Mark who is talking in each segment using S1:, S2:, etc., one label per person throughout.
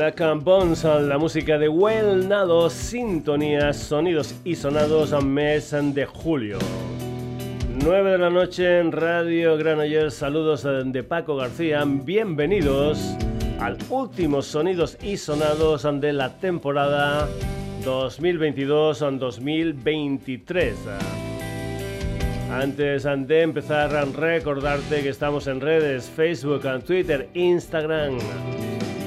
S1: Black Bones, la música de Well Nado, sintonías, sonidos y sonados a mes de julio. 9 de la noche en Radio Granollers, saludos de Paco García, bienvenidos al último sonidos y sonados de la temporada 2022-2023. Antes de empezar, recordarte que estamos en redes, Facebook, Twitter, Instagram.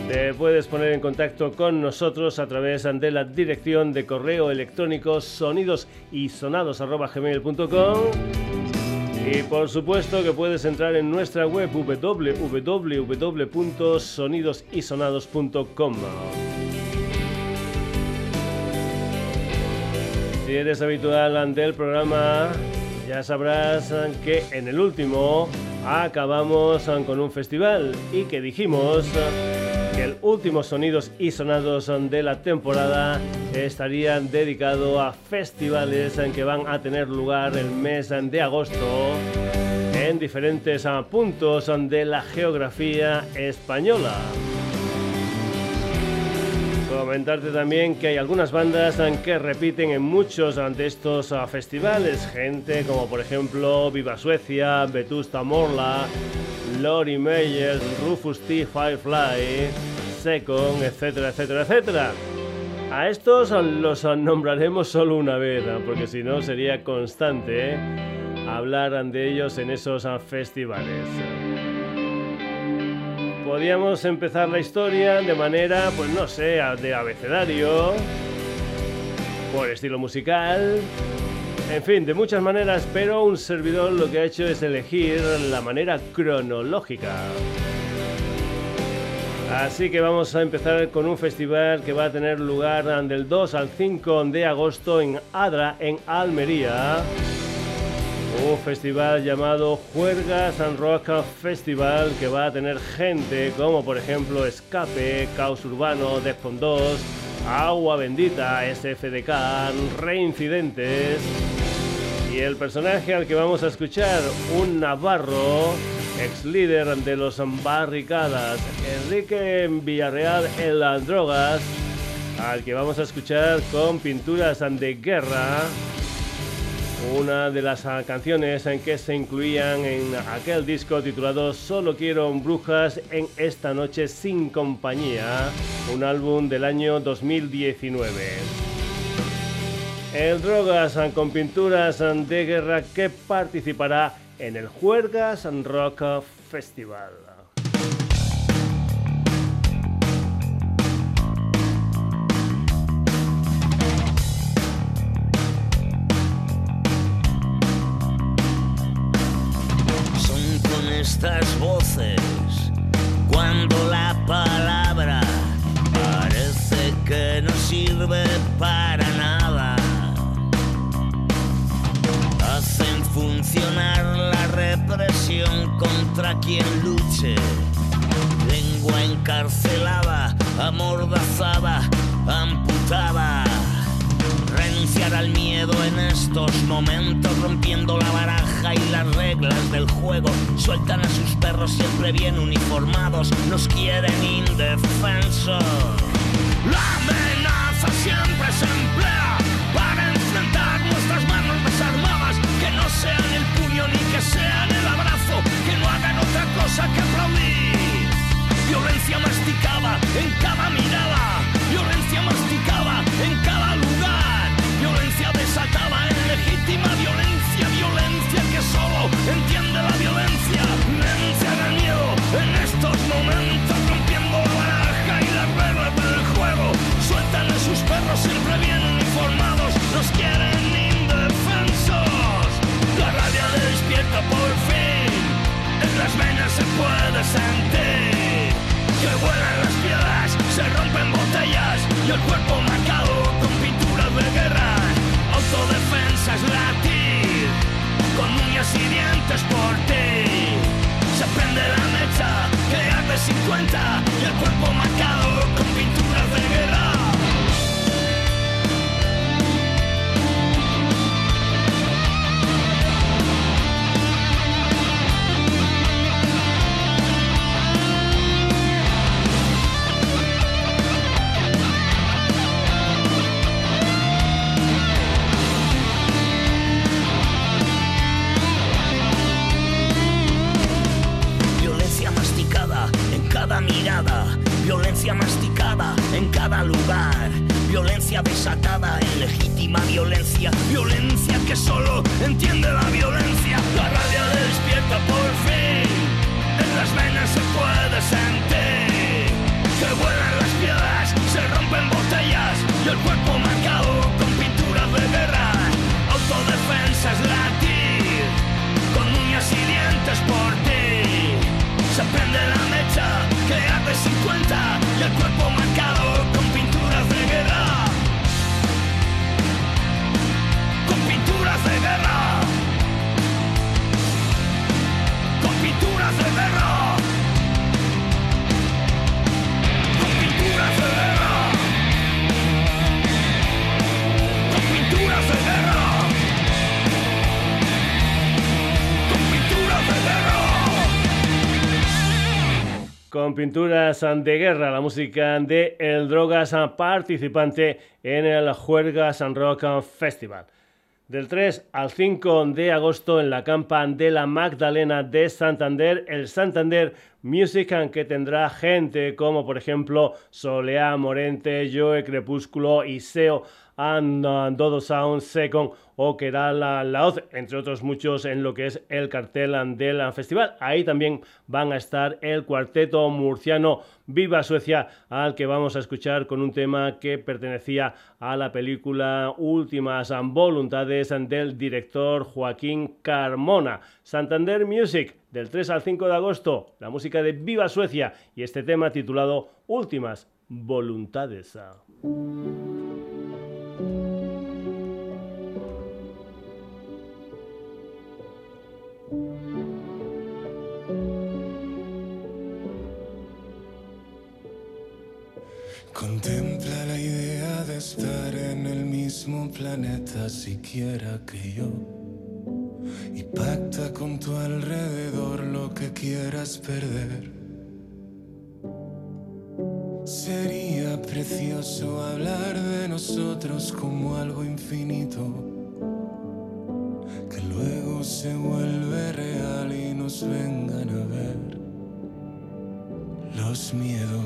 S1: Te puedes poner en contacto con nosotros a través de la dirección de correo electrónico sonidos y por supuesto que puedes entrar en nuestra web www.sonidosysonados.com. Si eres habitual del programa, ya sabrás que en el último acabamos con un festival y que dijimos que el último Sonidos y Sonados de la temporada estaría dedicado a festivales que van a tener lugar el mes de agosto en diferentes puntos de la geografía española. Comentarte también que hay algunas bandas que repiten en muchos de estos festivales, gente como por ejemplo Viva Suecia, Vetusta Morla, Lori Meyers, Rufus T. Firefly, Second, etcétera, etcétera, etcétera. A estos los nombraremos solo una vez, porque si no sería constante hablar de ellos en esos festivales. Podríamos empezar la historia de manera, pues no sé, de abecedario, por estilo musical, en fin, de muchas maneras, pero un servidor lo que ha hecho es elegir la manera cronológica. Así que vamos a empezar con un festival que va a tener lugar del 2 al 5 de agosto en Adra, en Almería. Un festival llamado Juergas and Rock Festival que va a tener gente como por ejemplo Escape, Caos Urbano, 2, Agua Bendita, SFDK, Reincidentes y el personaje al que vamos a escuchar, un navarro, ex líder de los Barricadas, Enrique Villarreal en las drogas, al que vamos a escuchar con pinturas de guerra. Una de las canciones en que se incluían en aquel disco titulado Solo quiero brujas en esta noche sin compañía, un álbum del año 2019. El Drogas con pinturas de guerra que participará en el Juergas Rock Festival.
S2: Estas voces cuando la palabra parece que no sirve para nada funcionar la represión contra quien luche. Lengua encarcelada, amordazada, amputada. Al miedo en estos momentos, rompiendo la baraja y las reglas del juego. Sueltan a sus perros siempre bien uniformados, nos quieren indefensos. La amenaza siempre se emplea para enfrentar nuestras manos desarmadas sean el puño ni que sean el abrazo, que no hagan otra cosa que aplaudir. Violencia masticada en cada mirada, violencia masticada desatada en legítima violencia, violencia que solo entiende la violencia, violencia del miedo en estos momentos, rompiendo la baraja y las reglas del juego, sueltan a sus perros siempre bien uniformados, nos quieren por fin. En las venas se puede sentir que vuelan las piedras, se rompen botellas y el cuerpo marcado con pinturas de guerra. Autodefensas latir con uñas y dientes por ti. Se prende la mecha arde sin cuenta y el cuerpo marcado con pinturas de guerra. Cada lugar. Violencia desatada en legítima violencia, violencia que solo entiende la violencia. La rabia despierta por fin, en las venas se puede sentir que vuelan las piedras, se rompen botellas y el cuerpo marcado Pinturas de guerra, la
S1: música de El Drogas participante en el Juergas Rock Festival. Del 3 al 5 de agosto en la campa de la Magdalena de Santander, el Santander Music que tendrá gente como por ejemplo Soleá Morente, Joe Crepúsculo, Iseo and uh, Dodo Sound, Second o Keral Laoz, entre otros muchos en lo que es el cartel del festival. Ahí también van a estar el cuarteto murciano Viva Suecia, al que vamos a escuchar con un tema que pertenecía a la película Últimas Voluntades del director Joaquín Carmona. Santander Music, del 3 al 5 de agosto, la música de Viva Suecia y este tema titulado Últimas Voluntades.
S3: Contempla la idea de estar en el mismo planeta siquiera que yo. Y pacta con tu alrededor lo que quieras perder. Sería precioso hablar de nosotros como algo infinito, que luego se vuelve real y nos vengan a ver los miedos.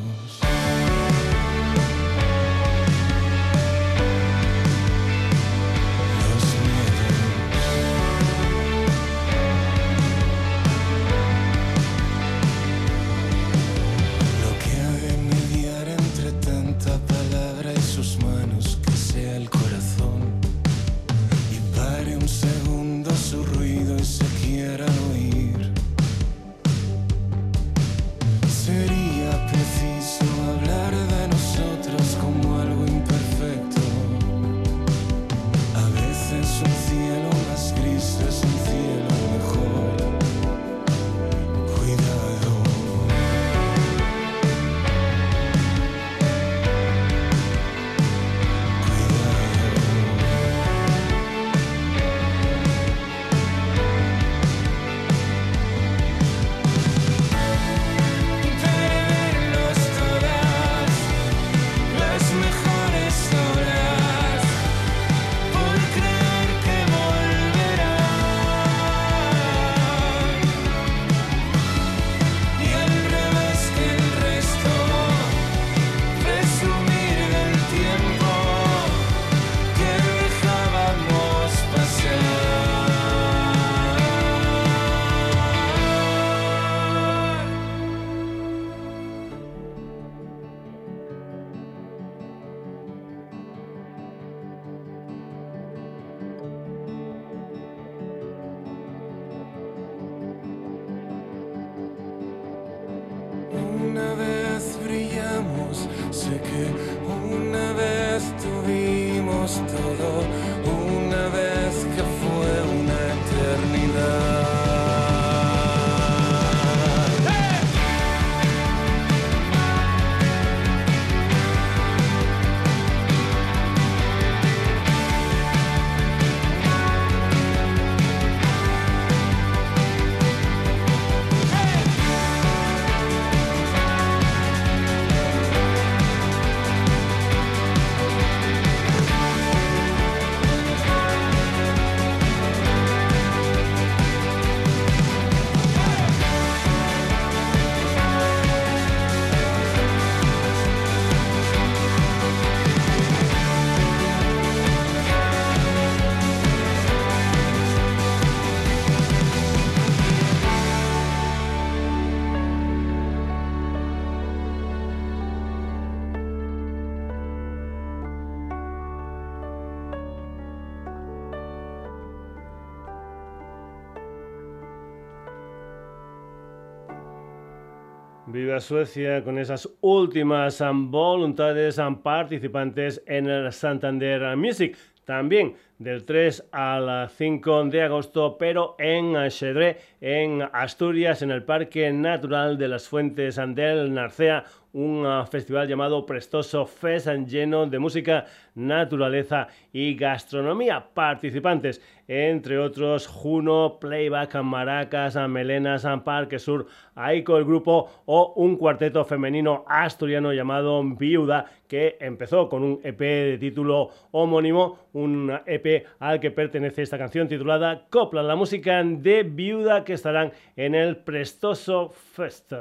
S1: Suecia con esas últimas voluntades participantes en el Santander Music. También del 3 al 5 de agosto, pero en Chedré, en Asturias, en el Parque Natural de las Fuentes del Narcea, un ah, festival llamado Prestoso Fest lleno de música, naturaleza y gastronomía. Participantes, entre otros, Juno, Playback, Maracas, Melenas, Parque Sur, Aiko el grupo o un cuarteto femenino asturiano llamado Viuda que empezó con un EP de título homónimo, un EP al que pertenece esta canción titulada Copla, la música de Viuda que estarán en el Prestoso Fest.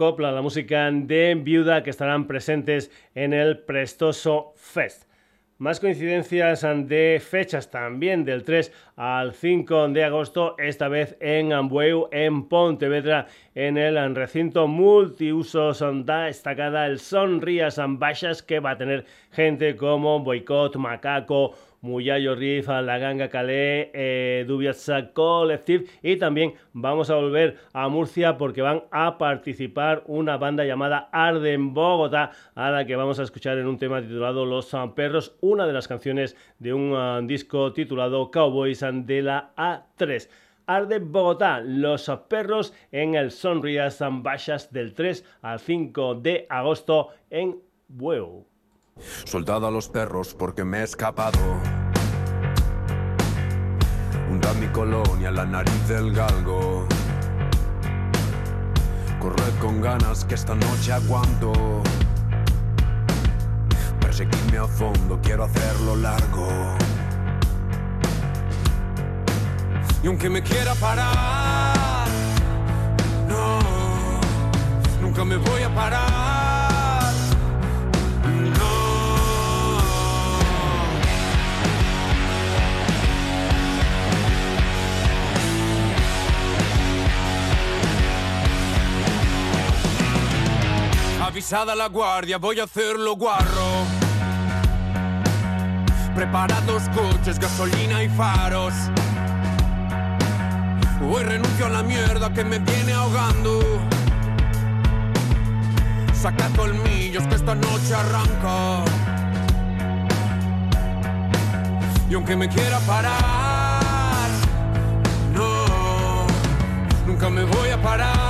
S1: La música de Viuda, que estarán presentes en el Prestoso Fest. Más coincidencias de fechas también del 3 al 5 de agosto, esta vez en Ambueu, en Pontevedra, en el recinto multiusos da destacada el Sonrías Ambashas que va a tener gente como Boicot, Macaco, Muyayo Riff, La Ganga Calais, eh, Collective y también vamos a volver a Murcia porque van a participar una banda llamada Arden Bogotá a la que vamos a escuchar en un tema titulado Los Perros, una de las canciones de un uh, disco titulado Cowboys de la A3. Arden Bogotá, Los Perros en el Sonrías Ambashas del 3 al 5 de agosto en Bueu.
S4: Soldado a los perros porque me he escapado. Hunda mi colonia, la nariz del galgo. Corred con ganas que esta noche aguanto. Perseguirme a fondo, quiero hacerlo largo. Y aunque me quiera parar, no, nunca me voy a parar. Avisada la guardia, voy a hacerlo guarro. Preparados coches, gasolina y faros. Hoy renuncio a la mierda que me viene ahogando. Saca colmillos que esta noche arranca. Y aunque me quiera parar, no, nunca me voy a parar.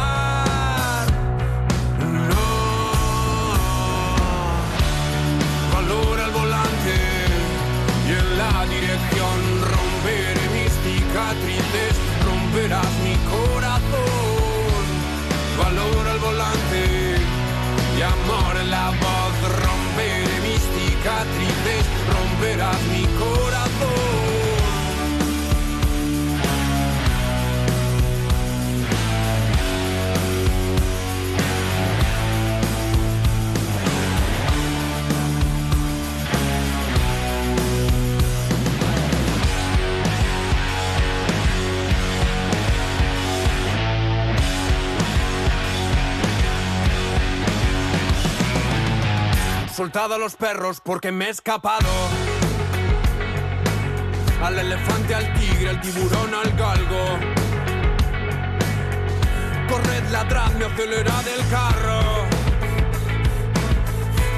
S4: Dirección romperé mis cicatrices, romperás mi corazón. Valora el volante y amor en la voz, romperé mis cicatrices, romperás mi corazón. Soltado a los perros porque me he escapado. Al elefante, al tigre, al tiburón, al galgo. Corred, ladradme, acelerad el carro.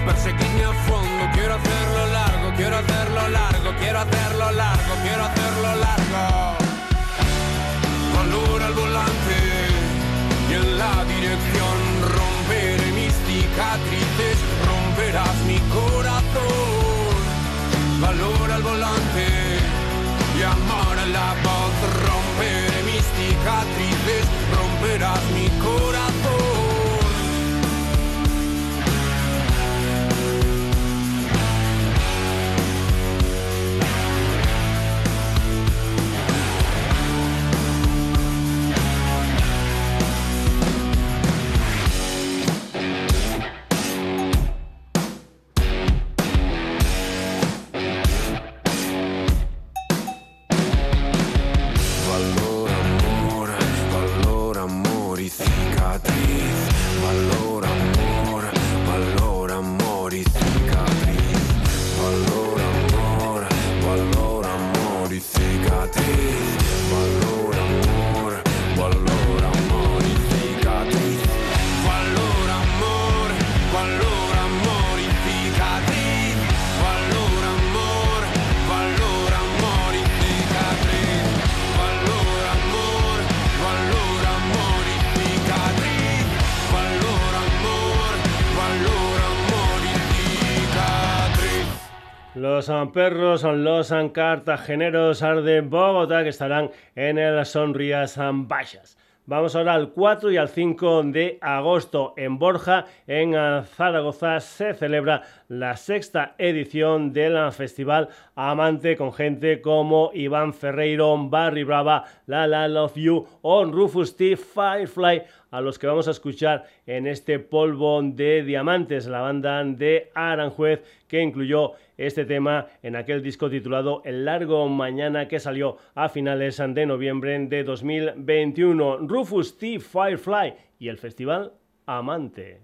S4: Perseguidme a fondo, quiero hacerlo largo, quiero hacerlo largo, quiero hacerlo largo, quiero hacerlo largo. Valora el volante y en la dirección romperé mis cicatrices romperás mi corazón. Valora el volante y amor en la voz. Romperé mis cicatrices,
S1: Los perros los cartageneros de Bogotá que estarán en el Sonrías Baixas. Vamos ahora al 4 y al 5 de agosto en Borja, en Zaragoza, se celebra la sexta edición del festival Amante con gente como Iván Ferreiro, Barry Brava, La La Love You o Rufus T. Firefly a los que vamos a escuchar en este polvo de diamantes, la banda de Aranjuez que incluyó este tema en aquel disco titulado El largo mañana que salió a finales de noviembre de 2021. Rufus T. Firefly y el festival Amante.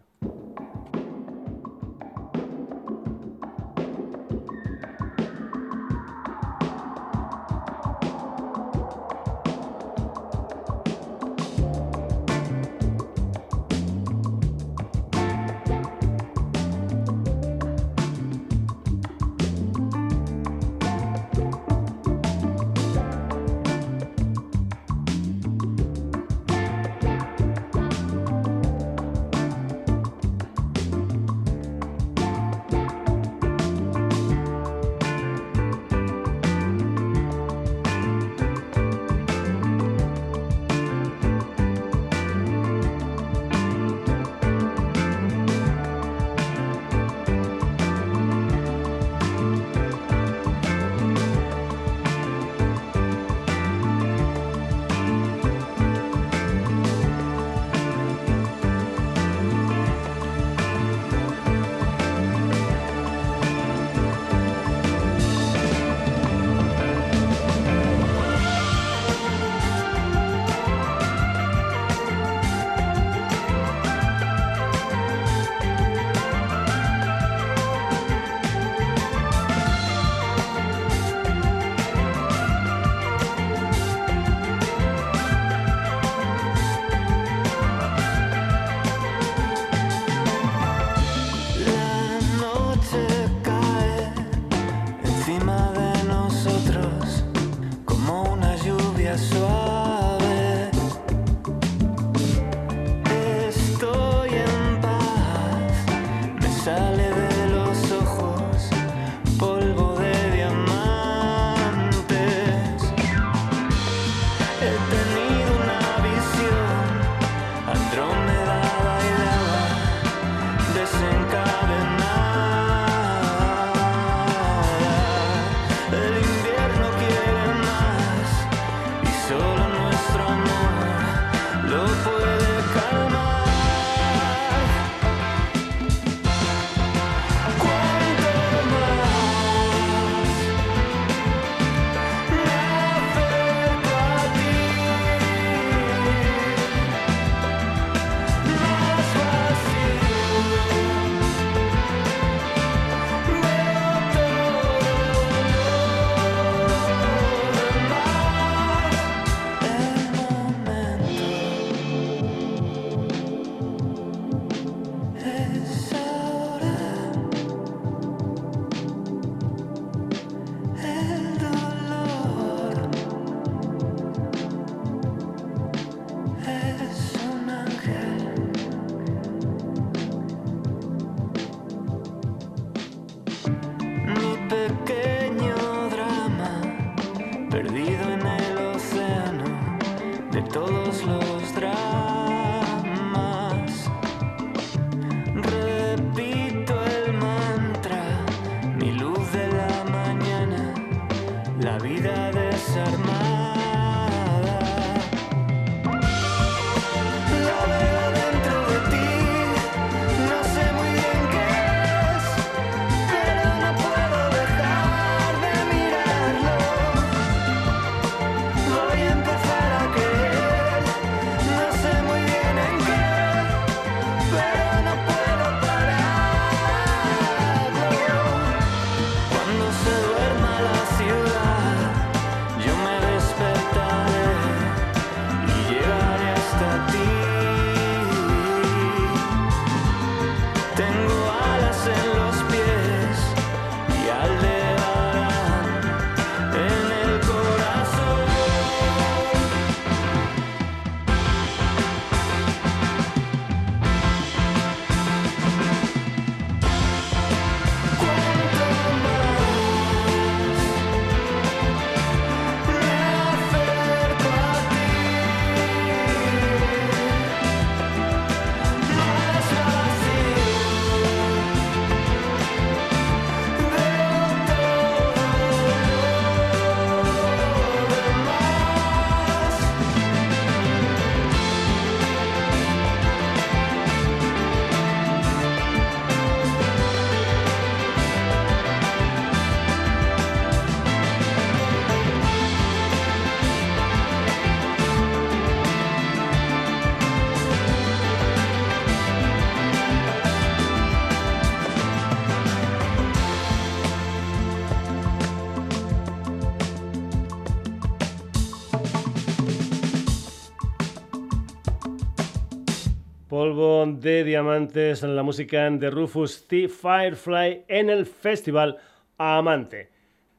S1: De diamantes en la música de Rufus T. Firefly en el Festival Amante.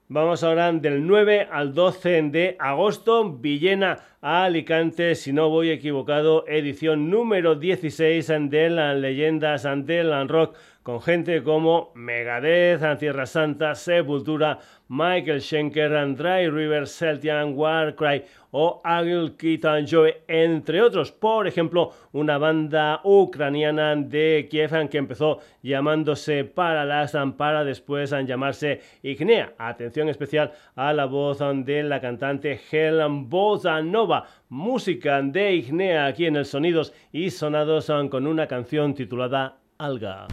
S1: Vamos ahora del 9 al 12 de agosto, Villena a Alicante, si no voy equivocado, edición número 16 de las leyendas del rock con gente como Megadeth, Tierra Santa, Sepultura, Michael Schenker, Dry River, Celtian, Warcry o Agil Kitan Joe, entre otros. Por ejemplo, una banda ucraniana de Kiev que empezó llamándose Parallax para después llamarse Ignea. Atención especial a la voz de la cantante Helen Nova. Música de Ignea aquí en el Sonidos y Sonados con una canción titulada Alga.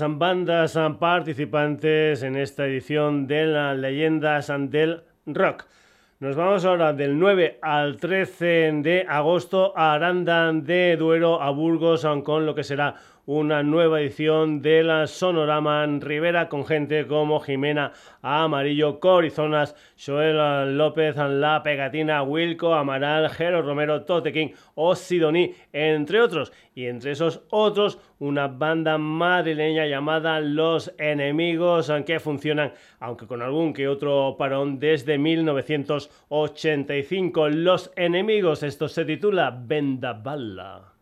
S2: Las bandas participantes en esta edición de las leyendas del rock. Nos vamos ahora del 9 al 13 de agosto a Aranda de Duero, a Burgos, con lo que será una nueva edición de la Sonorama Rivera con gente como Jimena Amarillo, Corizonas, Joel López, La Pegatina, Wilco, Amaral, Jero Romero, Totequín o Sidoní, entre otros. Y entre esos otros, una banda madrileña llamada Los Enemigos, que funcionan, aunque con algún que otro parón, desde 1985. Los Enemigos, esto se titula Vendaballa.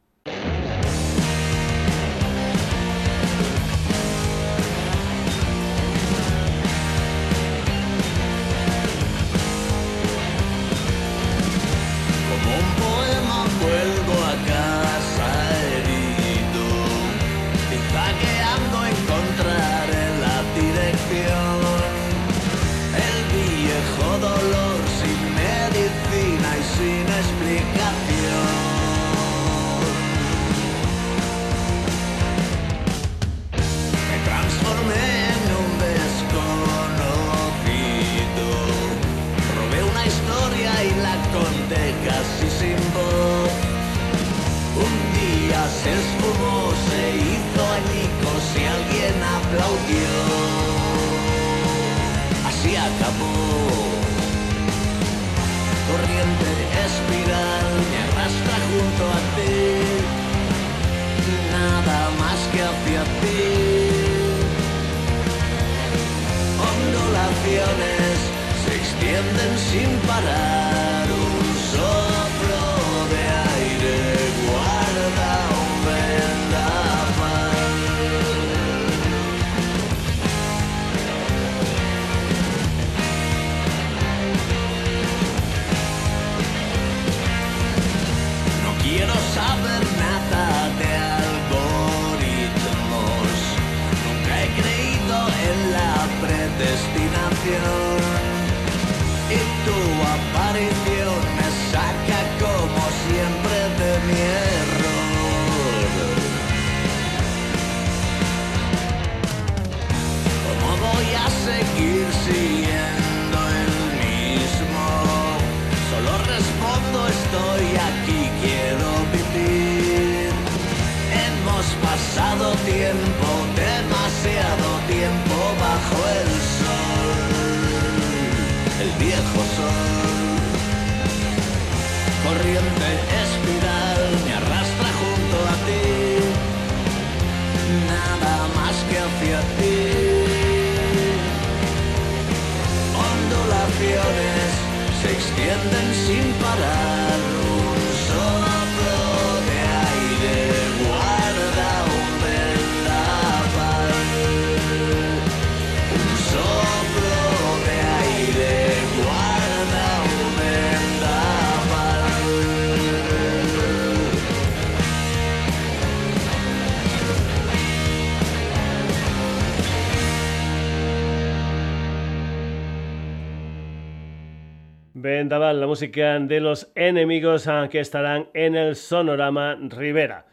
S1: La música de los enemigos ah, que estarán en el Sonorama Rivera.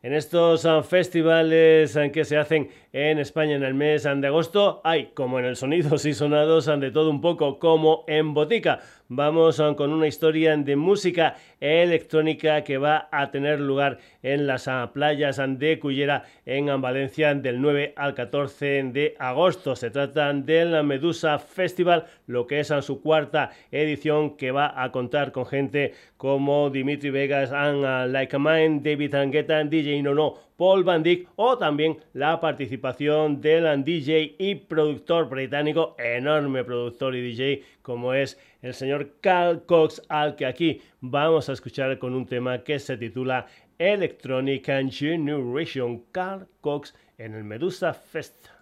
S1: En estos ah, festivales ah, que se hacen en España en el mes de agosto hay, como en el Sonidos y Sonados, de todo un poco como en Botica. Vamos con una historia de música electrónica que va a tener lugar en las playas de Cullera en Valencia del 9 al 14 de agosto. Se trata del Medusa Festival, lo que es su cuarta edición que va a contar con gente como Dimitri Vegas, and Like a Mind, David Angueta, DJ Nono Paul Van Dyck o también la participación del DJ y productor británico, enorme productor y DJ como es el señor Carl Cox, al que aquí vamos a escuchar con un tema que se titula Electronic Generation Carl Cox en el Medusa Fest.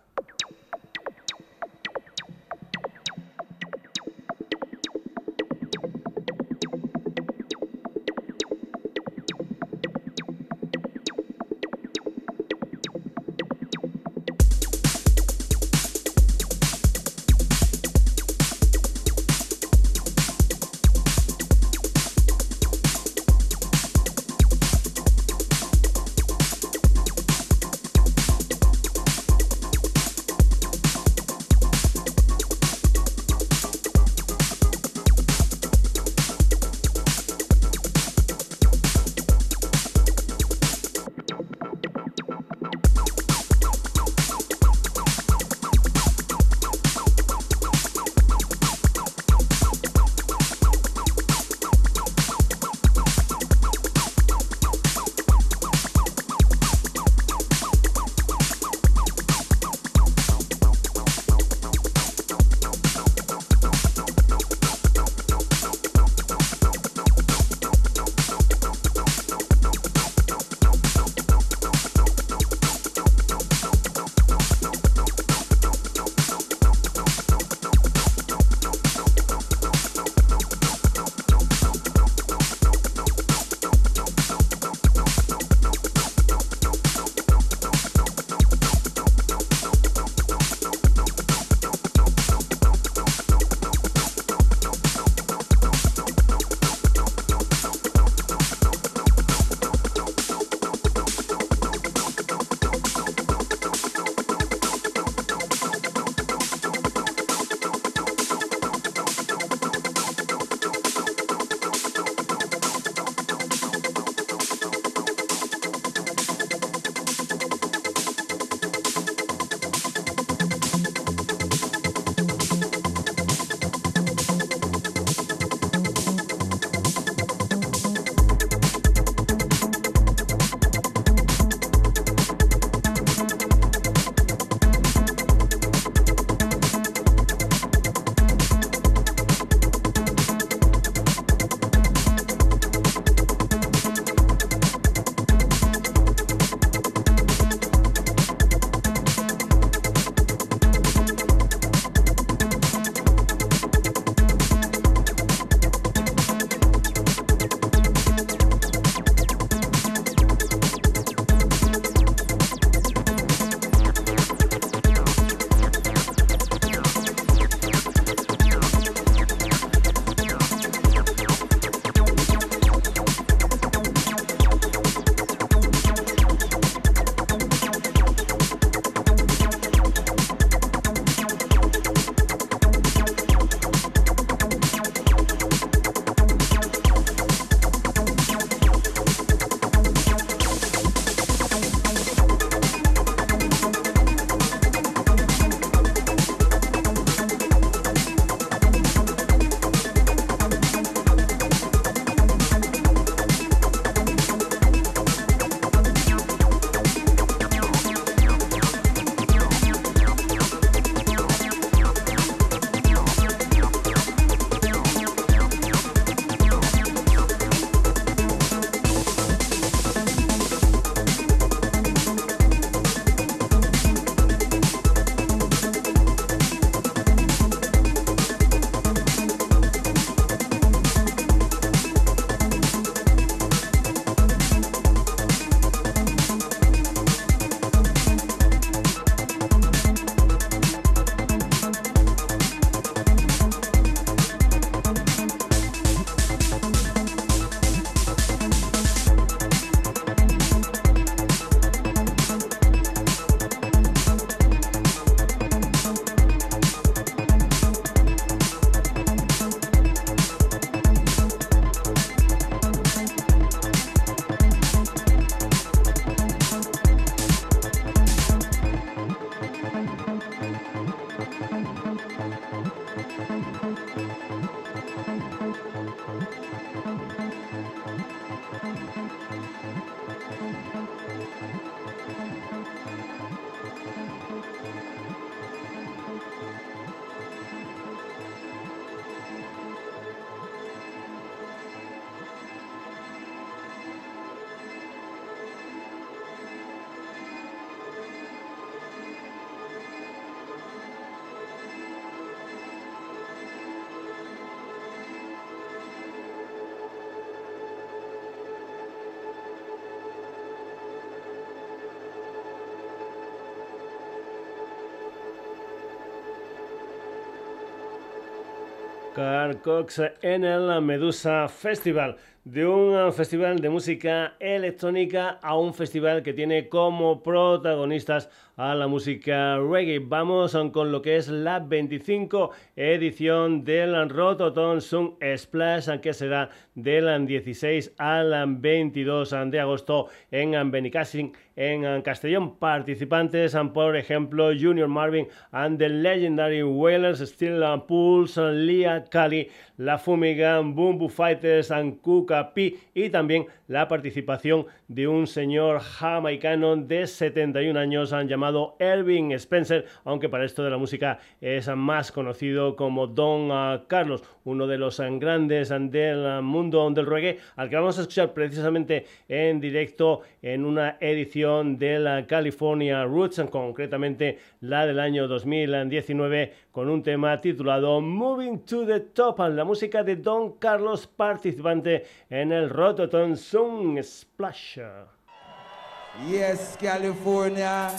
S1: Carl Cox en el Medusa Festival de un festival de música electrónica a un festival que tiene como protagonistas a la música reggae. Vamos con lo que es la 25 edición del Rototom Sun Splash, que será del 16 al 22 de agosto en Benicassin, en Castellón. Participantes, por ejemplo, Junior Marvin and the Legendary Whalers, Steel Pulse, Lia Kali, La Fumiga, Boom Fighters, and Kuka y también la participación de un señor jamaicano de 71 años llamado Elvin Spencer, aunque para esto de la música es más conocido como Don ah, Carlos, uno de los grandes del mundo del reggae, al que vamos a escuchar precisamente en directo en una edición de la California Roots, concretamente la del año 2019, con un tema titulado Moving to the Top, la música de Don Carlos, participante en el Rototom Song Splash.
S5: Yes, California.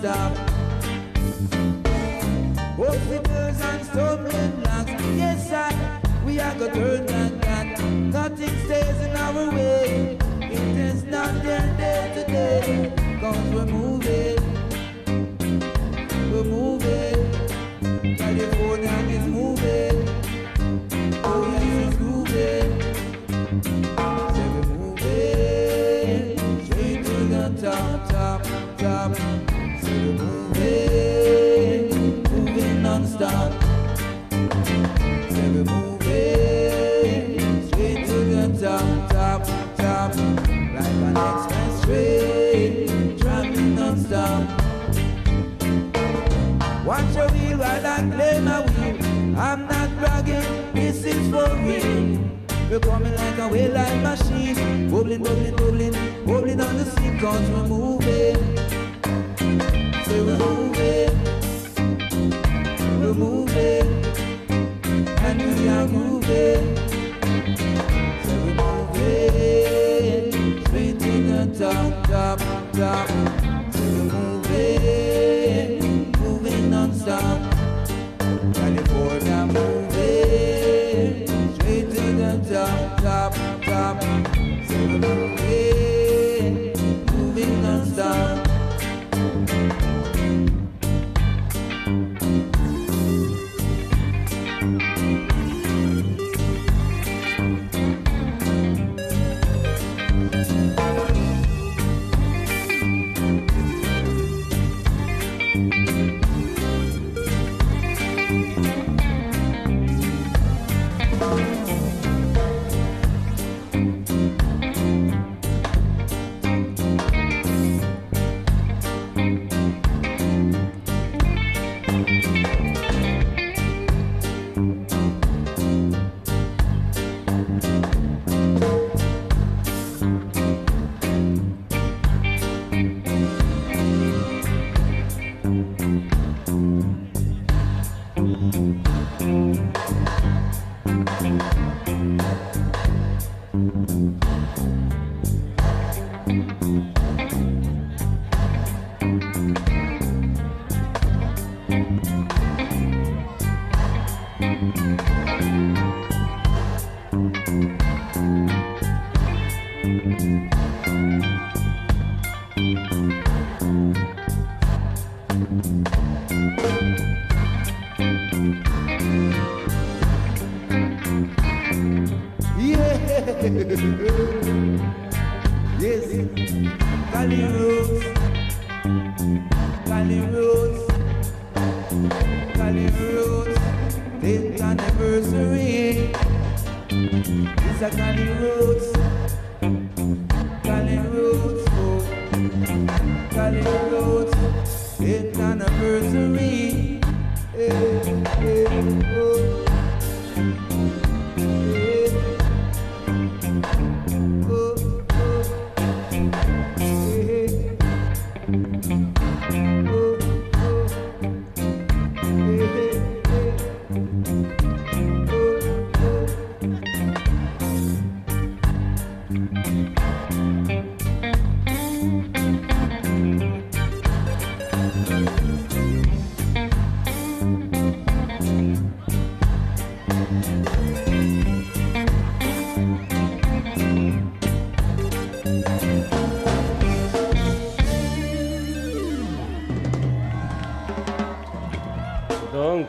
S5: stop. Obstacles and stumbling blocks, yes I, we are gonna turn like that. Nothing stays in our way, it is not there day to day, cause we're moving, we're moving, California is moving, oh yes it's grooving, so we're moving, straight to the top, top, top. Watch your wheel while I play my wheel. I'm not bragging, this is for real. We're coming like a whale like machine. Bubbling, bubbling, bubbling, bubbling on the sea, cause Tap, tap, tap.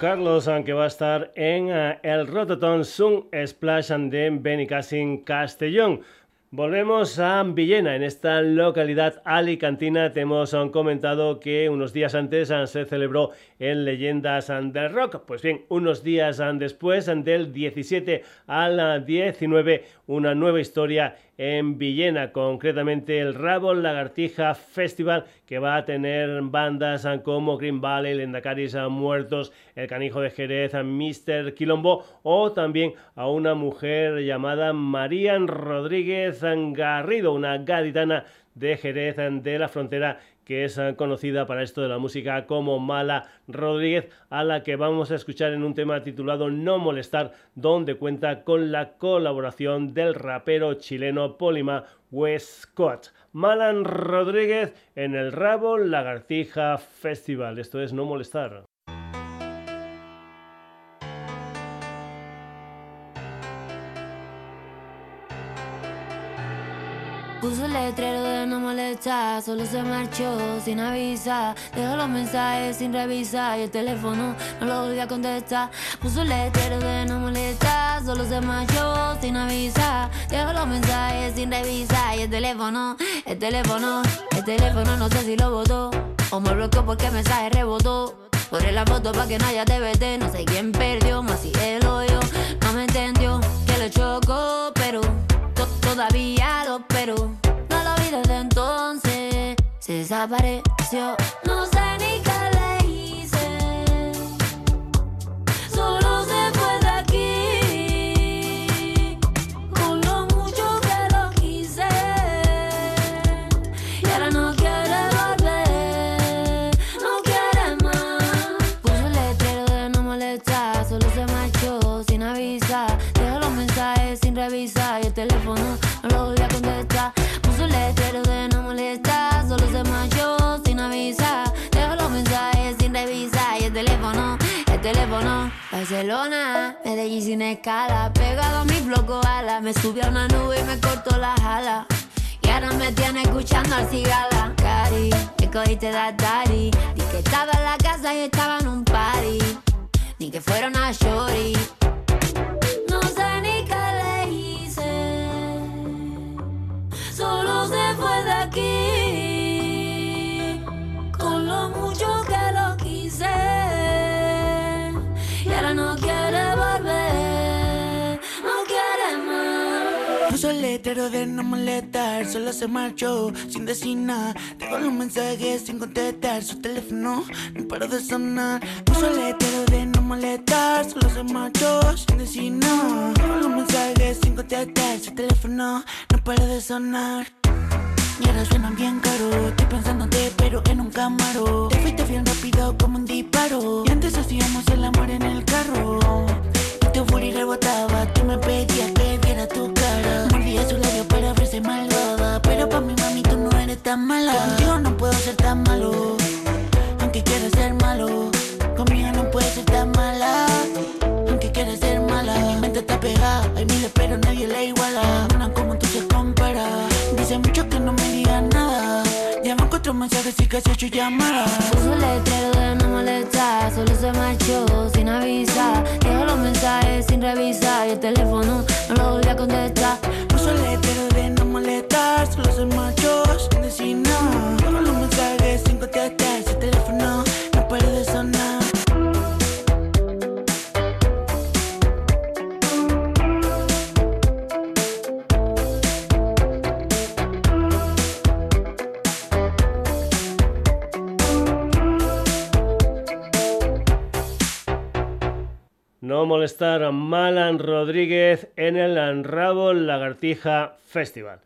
S1: Carlos, aunque va a estar en eh, el Rototon Sun Splash de Benicassin Castellón. Volvemos a Villena, en esta localidad alicantina. Te hemos eh, comentado que unos días antes eh, se celebró en Leyendas del Rock. Pues bien, unos días después, del 17 al 19, una nueva historia en Villena, concretamente el Rabo Lagartija Festival, que va a tener bandas como Green Valley, Lendacaris Muertos, El Canijo de Jerez, Mr. Quilombo o también a una mujer llamada Marían Rodríguez Garrido, una gaditana de Jerez de la Frontera que es conocida para esto de la música como Mala Rodríguez, a la que vamos a escuchar en un tema titulado No Molestar, donde cuenta con la colaboración del rapero chileno Polima Westcott. Malan Rodríguez en el Rabo Lagartija Festival. Esto es No Molestar.
S6: Puso el letrero de no molestar, solo se marchó sin avisar. Dejó los mensajes sin revisar y el teléfono no lo volvió a contestar. Puso el letrero de no molestar, solo se marchó sin avisar. Dejó los mensajes sin revisar y el teléfono, el teléfono, el teléfono no sé si lo votó o me bloqueó porque el mensaje rebotó. Borré la foto para que no haya TBT, no sé quién perdió, más si él o yo. No me entendió que lo chocó, pero todavía lo pero No lo vi desde entonces, se desapareció. El teléfono, el teléfono. Barcelona, Medellín sin escala, pegado a mi bloco ala. Me subió a una nube y me cortó la jala. Y ahora me tiene escuchando al cigala. Cari, que cogiste da daddy. Di que estaba en la casa y estaba en un party. Ni que fueron a shorty. No sé ni qué le hice. Solo se fue de aquí.
S7: Letrero de no molestar, solo se marchó sin decir nada. Dejó los mensajes sin contestar, su teléfono no paró de sonar. Puso el letrero de no molestar, solo se marchó sin decir nada. Dejó los mensajes sin contestar, su teléfono no paró de sonar. Y ahora suenan bien caro, estoy pensándote pero en un cámaro Te fuiste bien rápido como un disparo Y antes hacíamos el amor en el carro Y tu furia rebotaba, tú me pedías que viera tu malvada Pero pa' mi mami tú no eres tan mala. Contigo no puedo ser tan malo Aunque quiera ser malo. Conmigo no puedes ser tan mala Aunque quieras ser mala. Mi mente está pegada Hay miles pero nadie la iguala. Una como tú se compara. Dice mucho que no me digas nada. Llama cuatro mensajes y casi ocho llamadas.
S6: Puso letrero de no molestar, solo se marchó sin avisar. Dejó los mensajes sin revisar y el teléfono no lo volví a contestar
S7: etiquetas, los en machos, sin Todos los mensajes sin contestar, ese teléfono no para de sonar.
S1: No molestar a Malan Rodríguez en el Anrabo Lagartija Festival.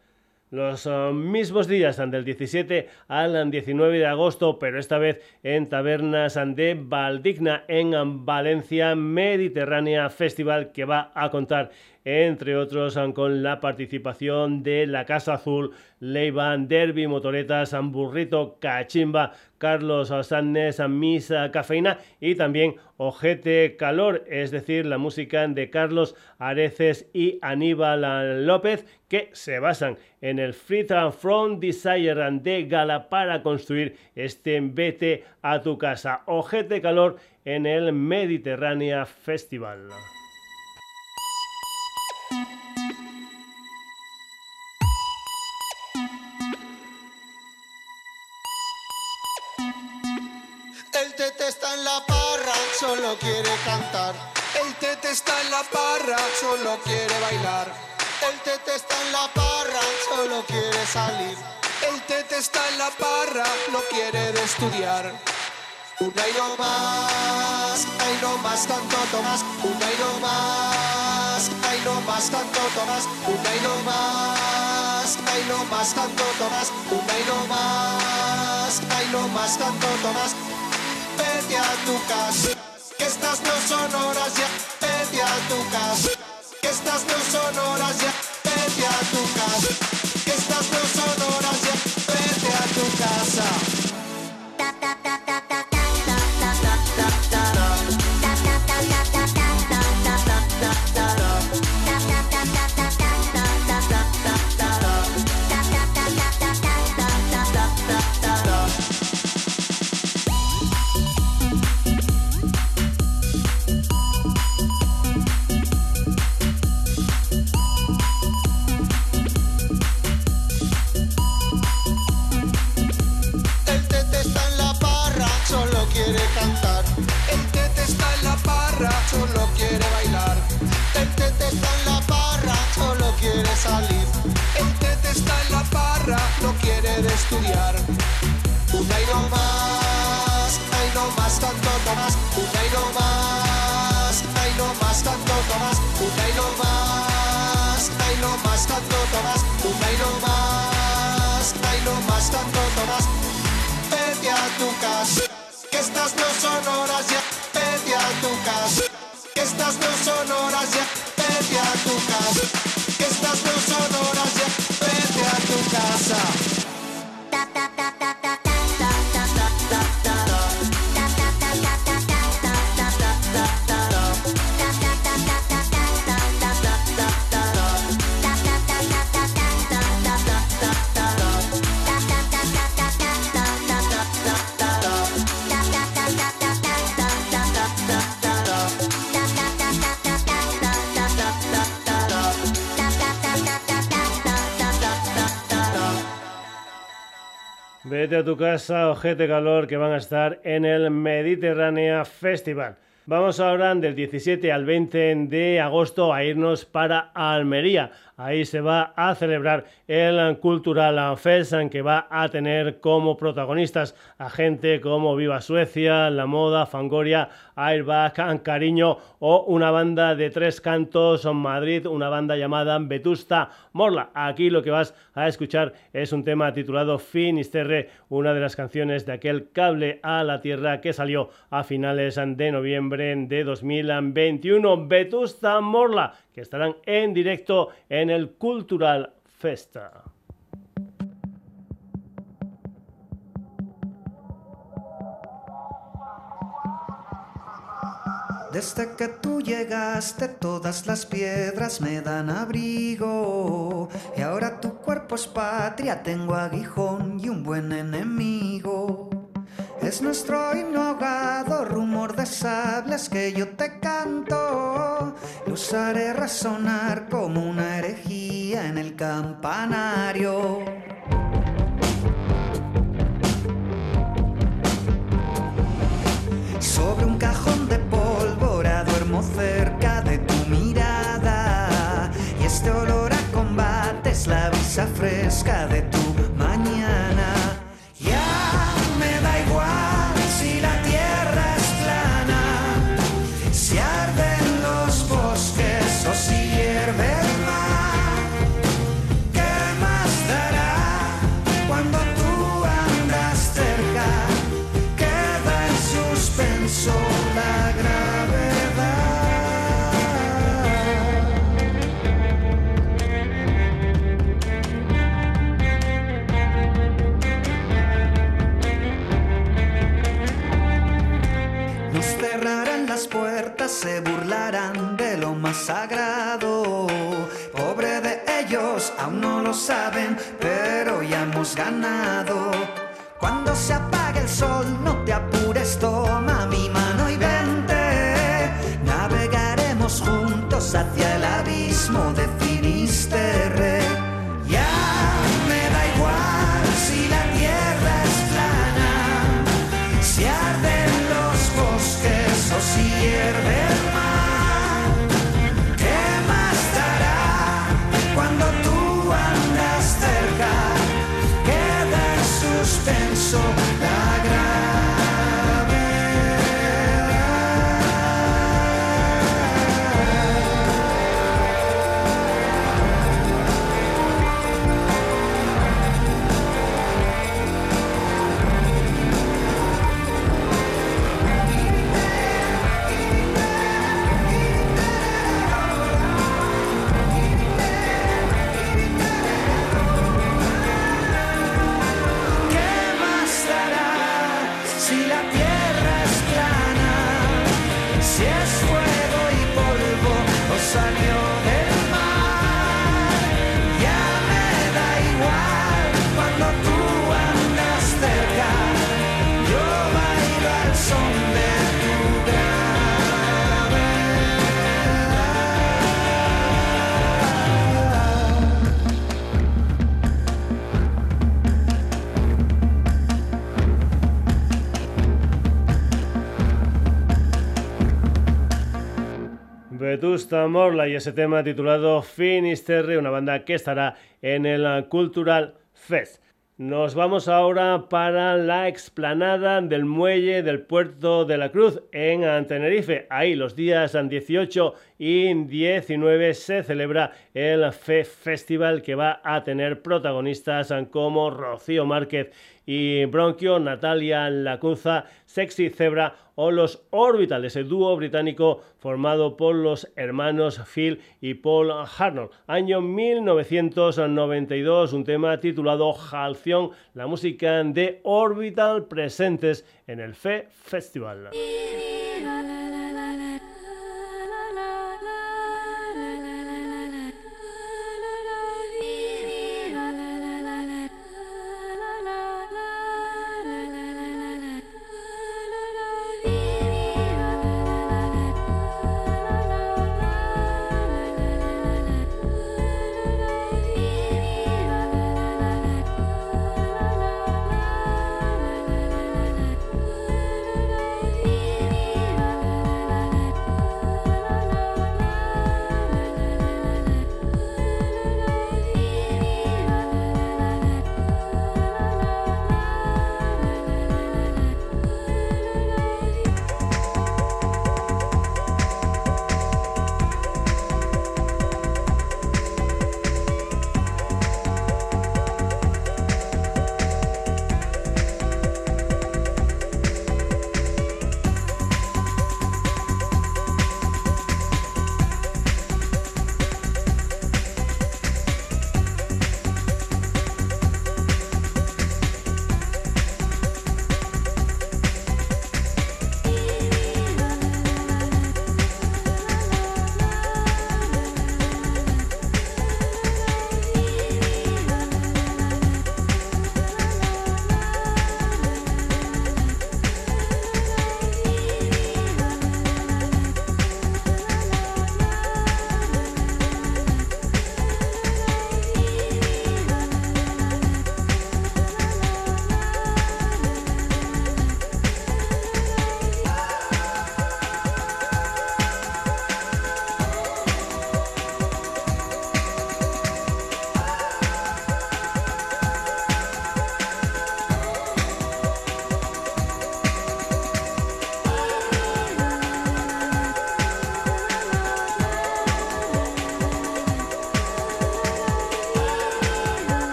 S1: Los uh, mismos días, del 17 al 19 de agosto, pero esta vez en Tabernas de Valdigna, en Valencia, Mediterránea Festival, que va a contar entre otros con la participación de la Casa Azul, Leiban, Derby, Motoretas, Burrito, Cachimba, Carlos Sannes, Misa, Cafeína y también Ojete Calor, es decir, la música de Carlos Areces y Aníbal López, que se basan en el Free From Desire de Gala para construir este Vete a tu casa. Ojete Calor en el Mediterránea Festival.
S8: Solo quiere cantar. El tete está en la parra, solo quiere bailar. El tete está en la parra, solo quiere salir. El tete está en la parra, no quiere de estudiar. Una y no más, ay no más tanto Tomás. Una y no más, no más tanto Tomás. Una y no más, ay no más tanto Tomás. Una y no más, ay no más tanto Tomás vete a tu casa. Que estas no son horas ya, vete a tu casa. Que estas no son horas ya, vete a tu casa. Que estas no son horas ya, vete a tu casa.
S1: Tu casa, ojete calor, que van a estar en el Mediterránea Festival. Vamos ahora del 17 al 20 de agosto a irnos para Almería. Ahí se va a celebrar el Cultural Fest que va a tener como protagonistas a gente como Viva Suecia, La Moda, Fangoria, Airbag, Cariño o una banda de tres cantos en Madrid, una banda llamada Vetusta Morla. Aquí lo que vas a escuchar es un tema titulado Finisterre, una de las canciones de aquel cable a la tierra que salió a finales de noviembre de 2021. Vetusta Morla que estarán en directo en el Cultural Festa.
S9: Desde que tú llegaste todas las piedras me dan abrigo y ahora tu cuerpo es patria, tengo aguijón y un buen enemigo. Es nuestro himno ahogado, rumor de sables que yo te canto. Los haré resonar como una herejía en el campanario. Sobre un cajón de pólvora duermo cerca de tu mirada. Y este olor a combate es la brisa fresca de tu se burlarán de lo más sagrado. Pobre de ellos, aún no lo saben, pero ya hemos ganado. Cuando se apague el sol, no te apures, toma mi mano y vente. Navegaremos juntos hacia el abismo de Finisterre. Ya me da igual si la tierra es plana. Si si la tierra es plana, si es fuego y polvo o salió.
S1: Vetusta Morla y ese tema titulado Finisterre, una banda que estará en el Cultural Fest. Nos vamos ahora para la explanada del muelle del puerto de la Cruz en Tenerife. Ahí los días 18 y 19 se celebra el Fe Festival que va a tener protagonistas como Rocío Márquez y Bronquio, Natalia Lacunza, Sexy Zebra o los Orbital, ese dúo británico formado por los hermanos Phil y Paul Harnold. Año 1992, un tema titulado Halción, la música de Orbital presentes en el Fe Festival.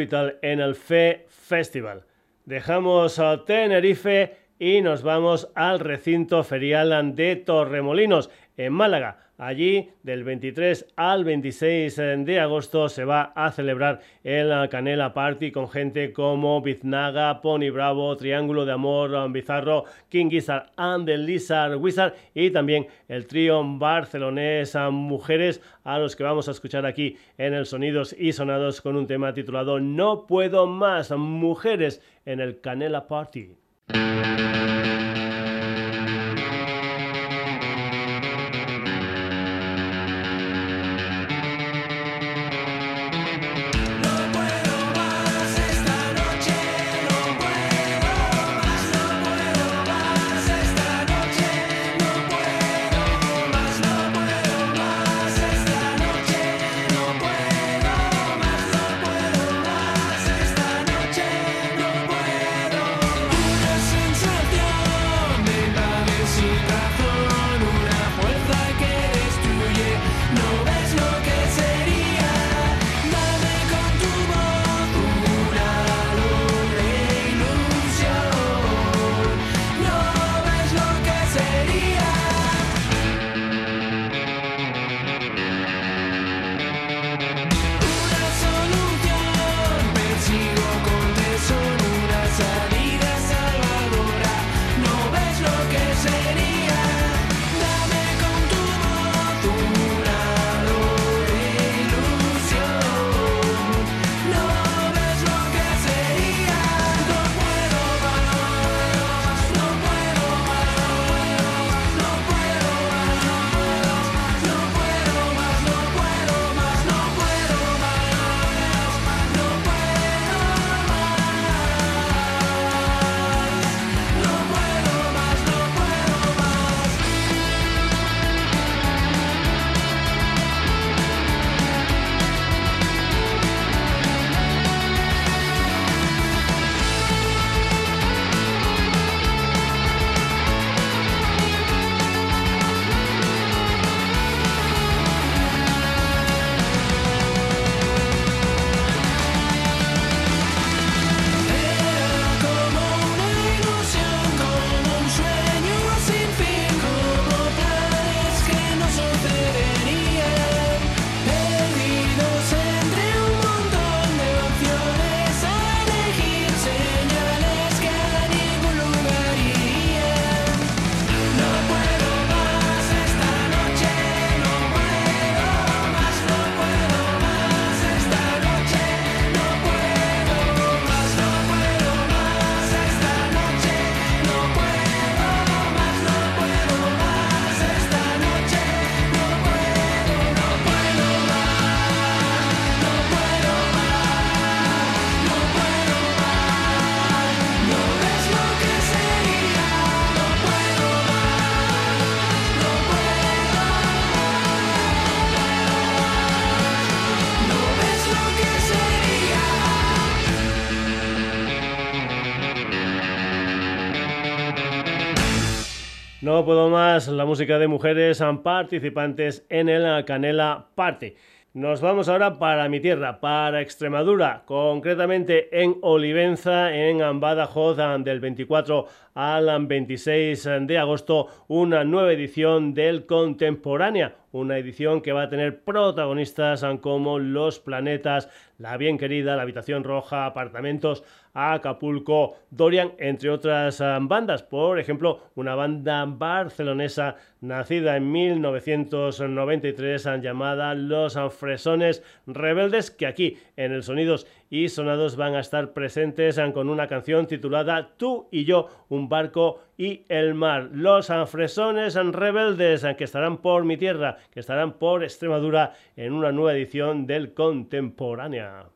S1: En el FE Festival. Dejamos a Tenerife y nos vamos al recinto ferial de Torremolinos, en Málaga. Allí, del 23 al 26 de agosto, se va a celebrar el Canela Party con gente como Biznaga, Pony Bravo, Triángulo de Amor, Bizarro, King Gizzard and the Lizard Wizard y también el trío barcelonés Mujeres, a los que vamos a escuchar aquí en el Sonidos y Sonados con un tema titulado No puedo más, mujeres en el Canela Party. La música de mujeres participantes en el Canela Party. Nos vamos ahora para mi tierra, para Extremadura, concretamente en Olivenza, en Badajoz, del 24 al 26 de agosto, una nueva edición del Contemporánea, una edición que va a tener protagonistas como Los Planetas, La Bien Querida, La Habitación Roja, Apartamentos, Acapulco, Dorian, entre otras ah, bandas. Por ejemplo, una banda barcelonesa nacida en 1993 ah, llamada Los Fresones Rebeldes, que aquí en el Sonidos y Sonados van a estar presentes ah, con una canción titulada Tú y yo, un barco y el mar. Los Fresones Rebeldes, que estarán por mi tierra, que estarán por Extremadura en una nueva edición del Contemporánea.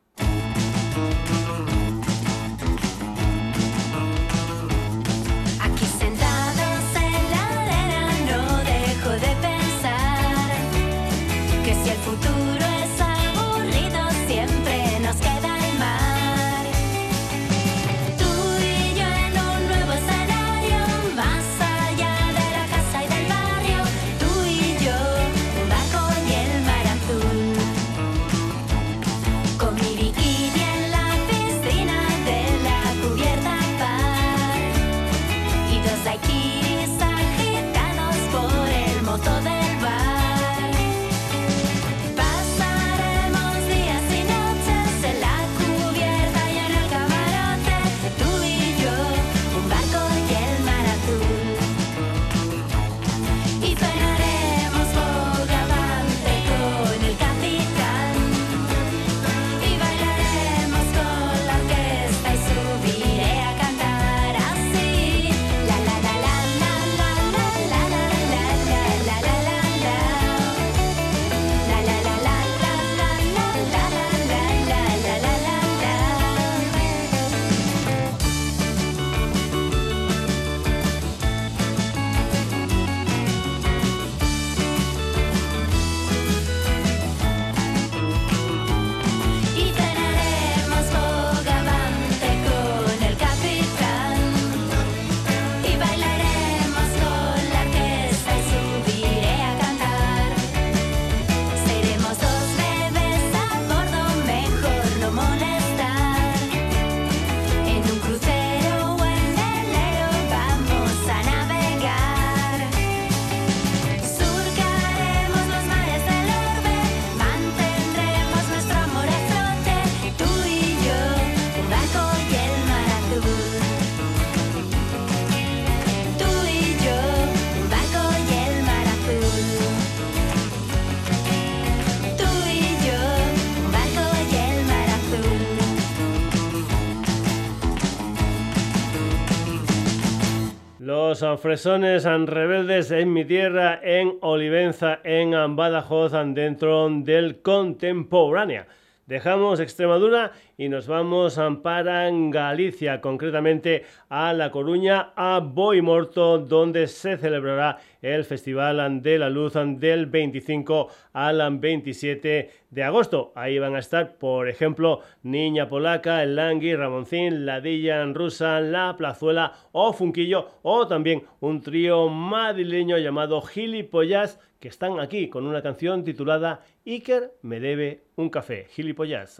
S1: Los fresones rebeldes en mi tierra, en Olivenza, en Badajoz, dentro del Contemporánea. Dejamos Extremadura y nos vamos para Galicia, concretamente a La Coruña, a Boimorto, donde se celebrará el Festival de la Luz del 25 al 27 de agosto. Ahí van a estar, por ejemplo, Niña Polaca, El Langui, Ramoncín, Ladilla Rusa, La Plazuela o Funquillo, o también un trío madrileño llamado Gilipollas que están aquí con una canción titulada Iker me debe un café. Gilipollas.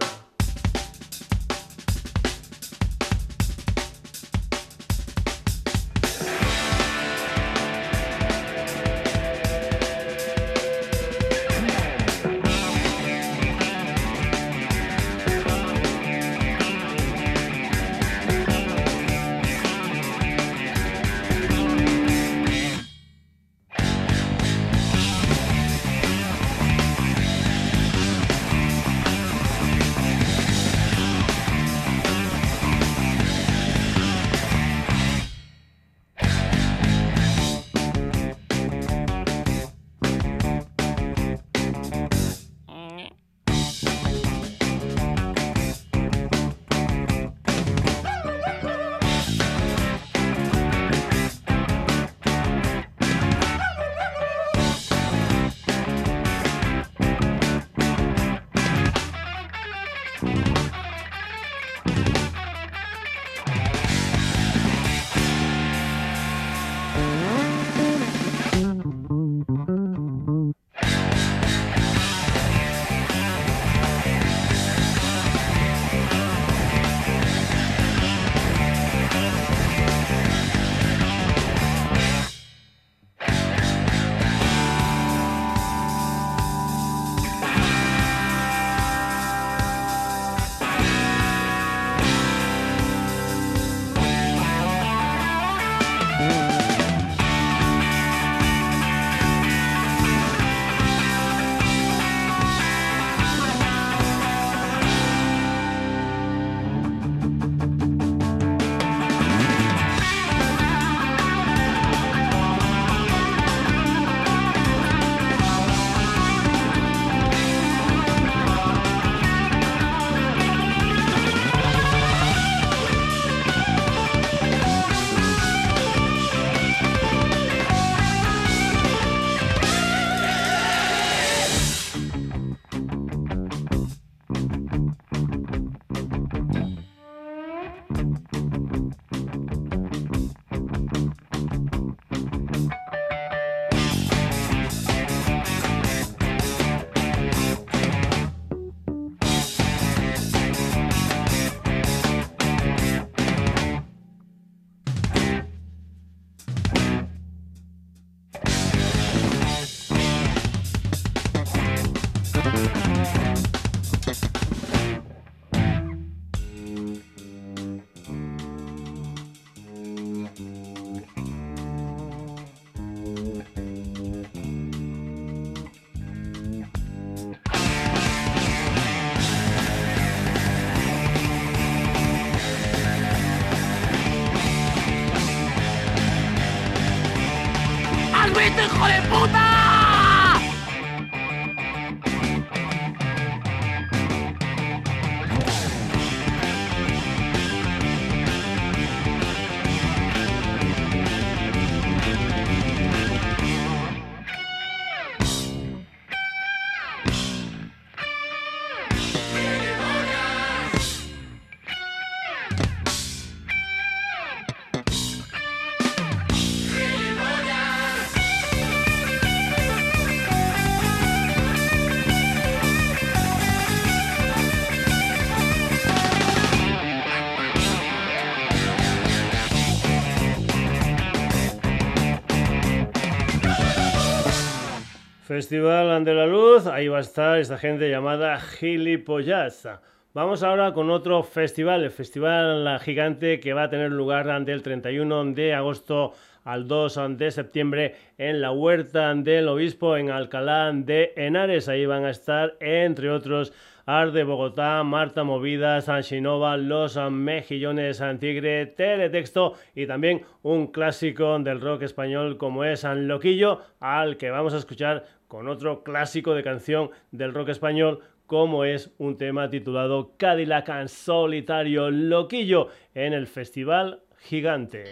S1: Festival de la Luz, ahí va a estar esta gente llamada Gilipollas. Vamos ahora con otro festival, el Festival Gigante que va a tener lugar del 31 de agosto al 2 de septiembre en la Huerta del Obispo en Alcalá de Henares. Ahí van a estar, entre otros, Ar de Bogotá, Marta Movida, Sanchinova, Los Mejillones, Antigre, Teletexto y también un clásico del rock español como es San Loquillo, al que vamos a escuchar con otro clásico de canción del rock español como es un tema titulado Cadillac Solitario Loquillo en el Festival Gigante.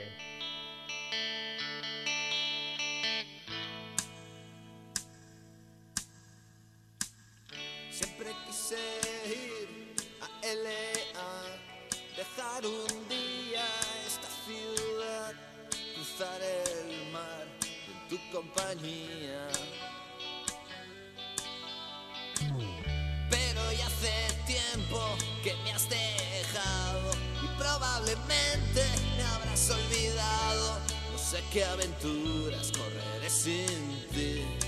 S2: Siempre quise ir a LA, dejar un día esta ciudad, cruzar el mar en tu compañía. Sé qué aventuras correré sin ti.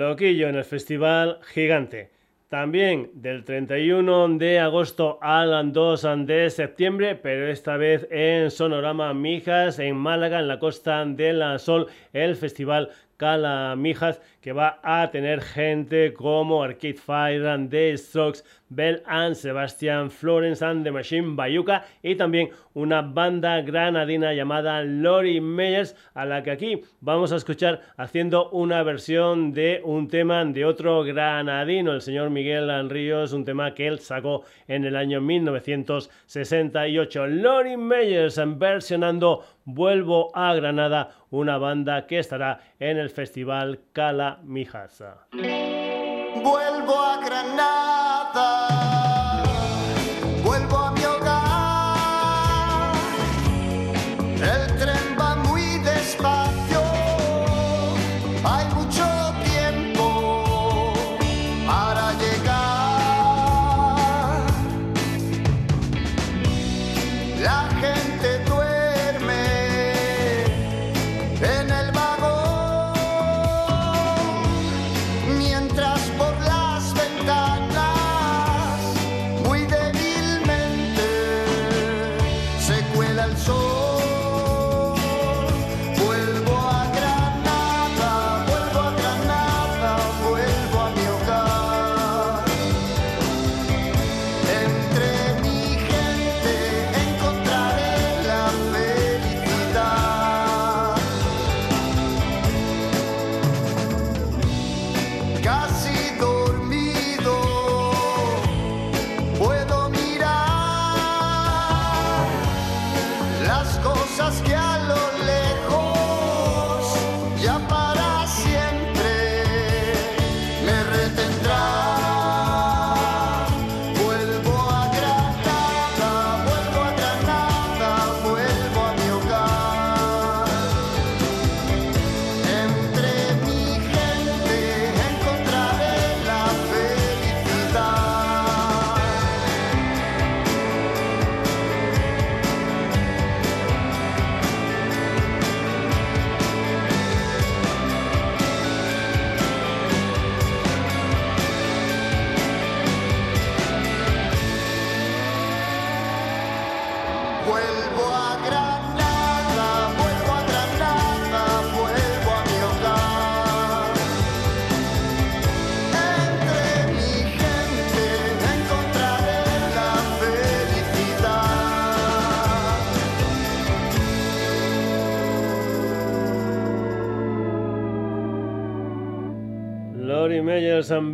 S1: Loquillo en el Festival Gigante. También del 31 de agosto al 2 de septiembre, pero esta vez en Sonorama Mijas, en Málaga, en la Costa del Sol, el Festival Calamijas, que va a tener gente como Arcade Fire, and The Strokes, Bell and Sebastian, Florence and the Machine Bayuca y también una banda granadina llamada Lori Meyers, a la que aquí vamos a escuchar haciendo una versión de un tema de otro granadino, el señor Miguel Ríos, un tema que él sacó en el año 1968. Lori Meyers versionando Vuelvo a Granada, una banda que estará en el festival Cala Mijasa.
S8: Vuelvo a Granada. Maranatha.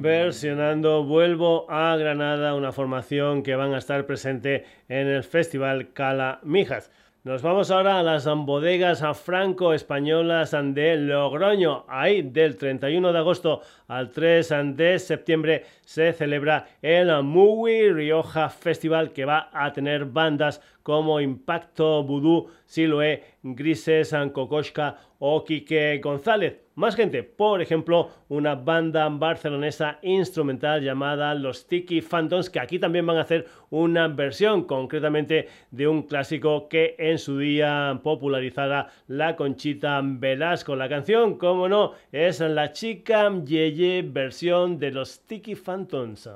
S1: Versionando Vuelvo a Granada, una formación que van a estar presente en el Festival Cala Mijas. Nos vamos ahora a las bodegas franco-españolas de Logroño. Ahí del 31 de agosto al 3 de septiembre se celebra el Muy Rioja Festival que va a tener bandas como Impacto Voodoo, Siloé, Grises, Kokoschka o Quique González. Más gente, por ejemplo, una banda barcelonesa instrumental llamada Los Tiki Phantoms, que aquí también van a hacer una versión concretamente de un clásico que en su día popularizara la Conchita Velasco. La canción, como no, es La Chica Yeye versión de Los Tiki Phantoms.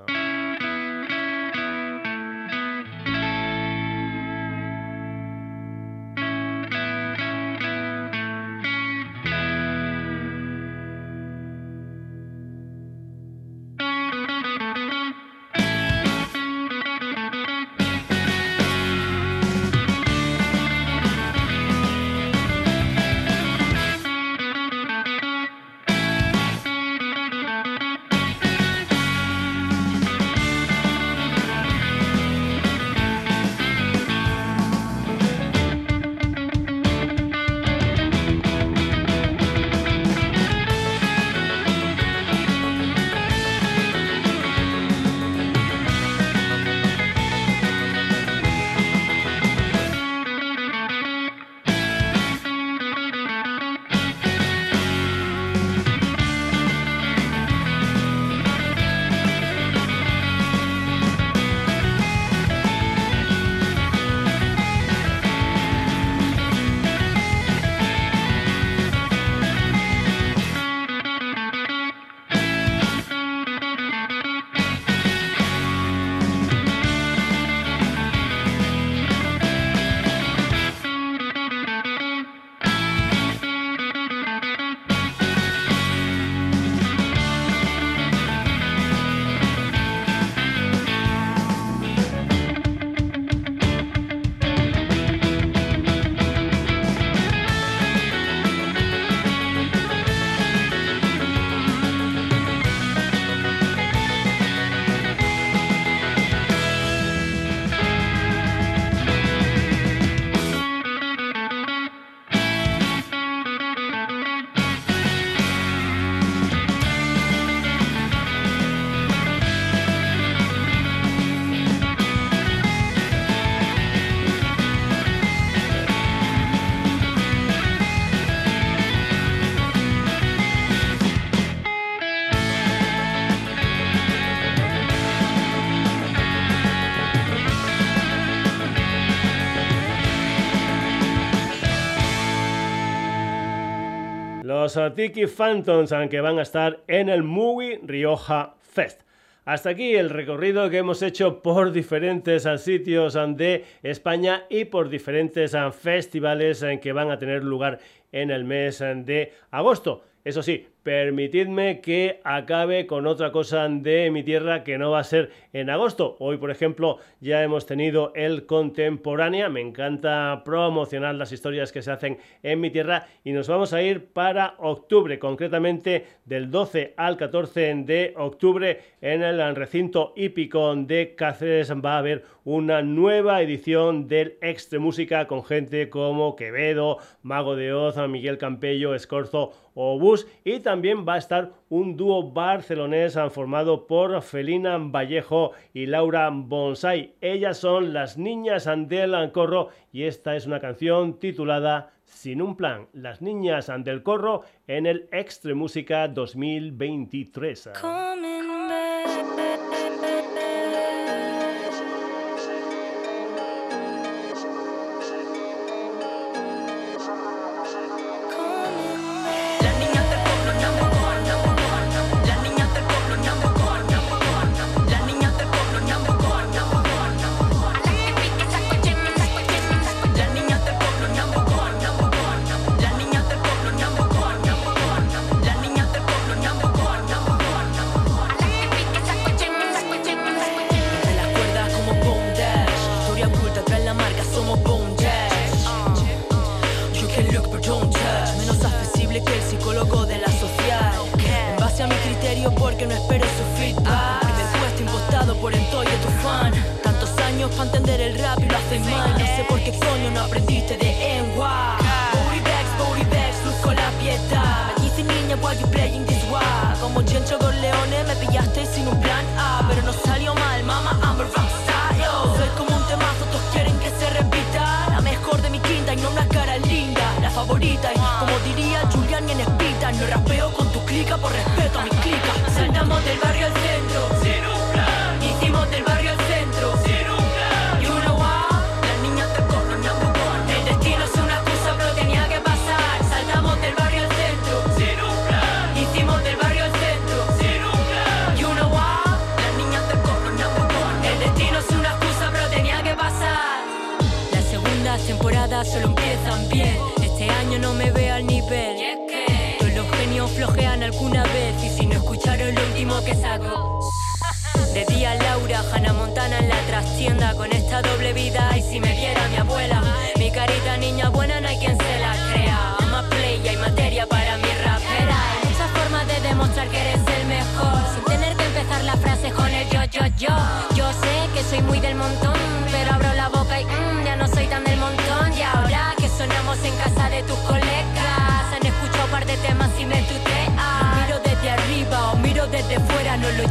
S1: Los Tiki Phantoms, que van a estar en el Movie Rioja Fest. Hasta aquí el recorrido que hemos hecho por diferentes sitios de España y por diferentes festivales que van a tener lugar en el mes de agosto. Eso sí, permitidme que acabe con otra cosa de mi tierra que no va a ser en agosto. Hoy, por ejemplo, ya hemos tenido el contemporánea. Me encanta promocionar las historias que se hacen en mi tierra y nos vamos a ir para octubre, concretamente del 12 al 14 de octubre en el recinto hípico de Cáceres va a haber una nueva edición del Extre Música con gente como Quevedo, Mago de Oz, Miguel Campello, Escorzo o Bus y también va a estar un dúo barcelonés formado por Felina Vallejo y Laura Bonsai. Ellas son las niñas del Corro y esta es una canción titulada Sin un plan. Las niñas del Corro en el Extre Música 2023.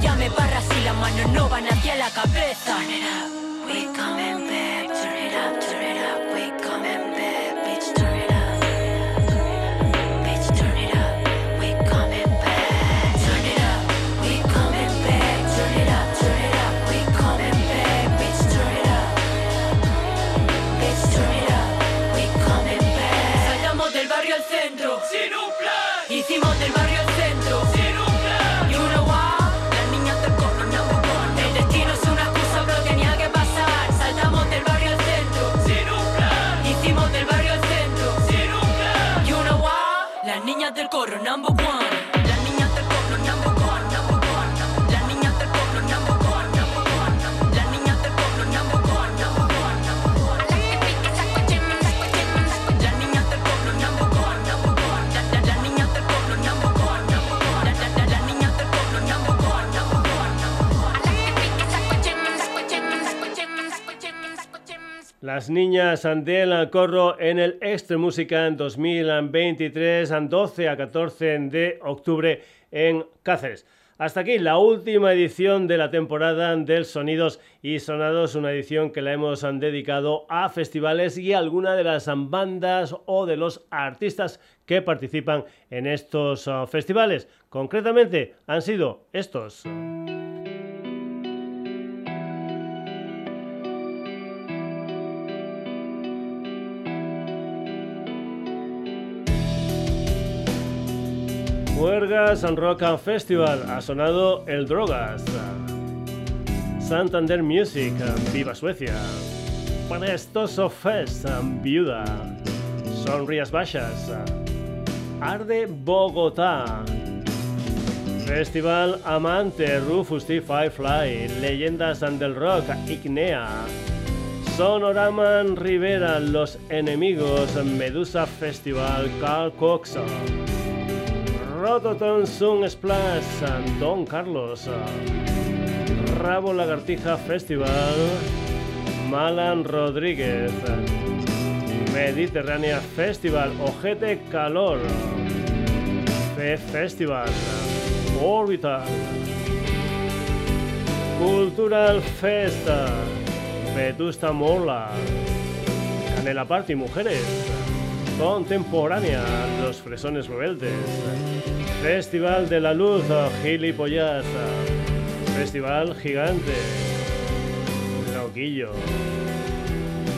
S1: llame barras y la mano no van hacia la cabeza. Las niñas del corro en el Extre Música 2023, 12 a 14 de octubre en Cáceres. Hasta aquí la última edición de la temporada del Sonidos y Sonados, una edición que la hemos dedicado a festivales y a alguna de las bandas o de los artistas que participan en estos ah, festivales. Concretamente han sido estos. Juergas Rock and Festival ha sonado el Drogas. Santander Music, Viva Suecia. Prestoso Fest, Viuda. Sonrías Baixas. Arde Bogotá. Festival Amante, Rufus T. Firefly, Leyendas del Rock, Ignea. Sonoraman Rivera, Los Enemigos, Medusa Festival, Carl Cox. Rototon Sun Splash, Don Carlos. Rabo Lagartija Festival, Malan Rodríguez, Mediterránea Festival, Ojete Calor, Fe Festival, Orbital, Cultural Festa, Vetusta Mola, Canela Party Mujeres, Contemporánea, Los Fresones Rebeldes, Festival de la Luz, Gilipollas, Festival Gigante, Loquillo,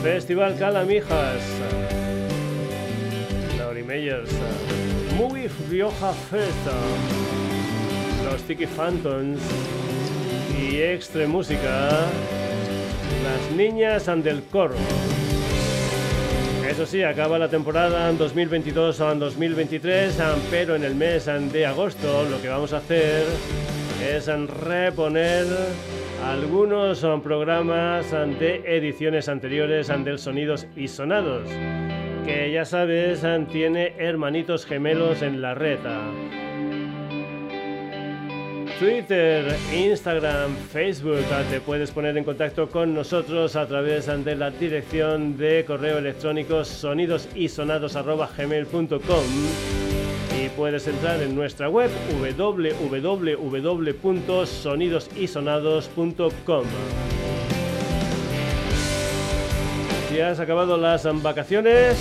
S1: Festival Calamijas, Laurie Meyers, Movie Rioja Festa, Los Tiki Phantoms. Y Extre Música, Las Niñas and del Coro. Eso sí, acaba la temporada en 2022-2023, pero en el mes de agosto lo que vamos a hacer es reponer algunos programas de ediciones anteriores del Sonidos y Sonados, que ya sabes, tiene hermanitos gemelos en la reta. Twitter, Instagram, Facebook, te puedes poner en contacto con nosotros a través de la dirección de correo electrónico sonidosisonados.gmail.com y puedes entrar en nuestra web www.sonidosisonados.com. Si has acabado las vacaciones,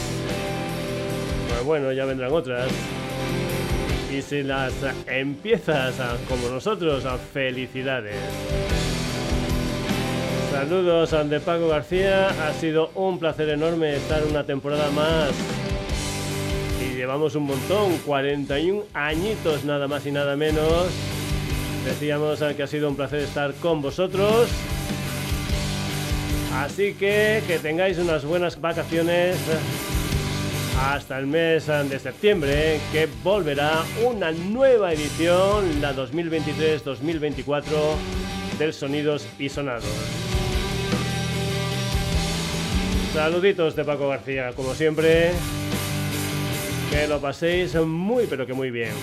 S1: pues bueno, ya vendrán otras. Y si las empiezas como nosotros, felicidades. Saludos de Paco García, ha sido un placer enorme estar una temporada más. Y llevamos un montón, 41 añitos nada más y nada menos. Decíamos que ha sido un placer estar con vosotros. Así que que tengáis unas buenas vacaciones hasta el mes de septiembre, que volverá una nueva edición, la 2023-2024 del Sonidos y Sonados. Saluditos de Paco García, como siempre. Que lo paséis muy pero que muy bien.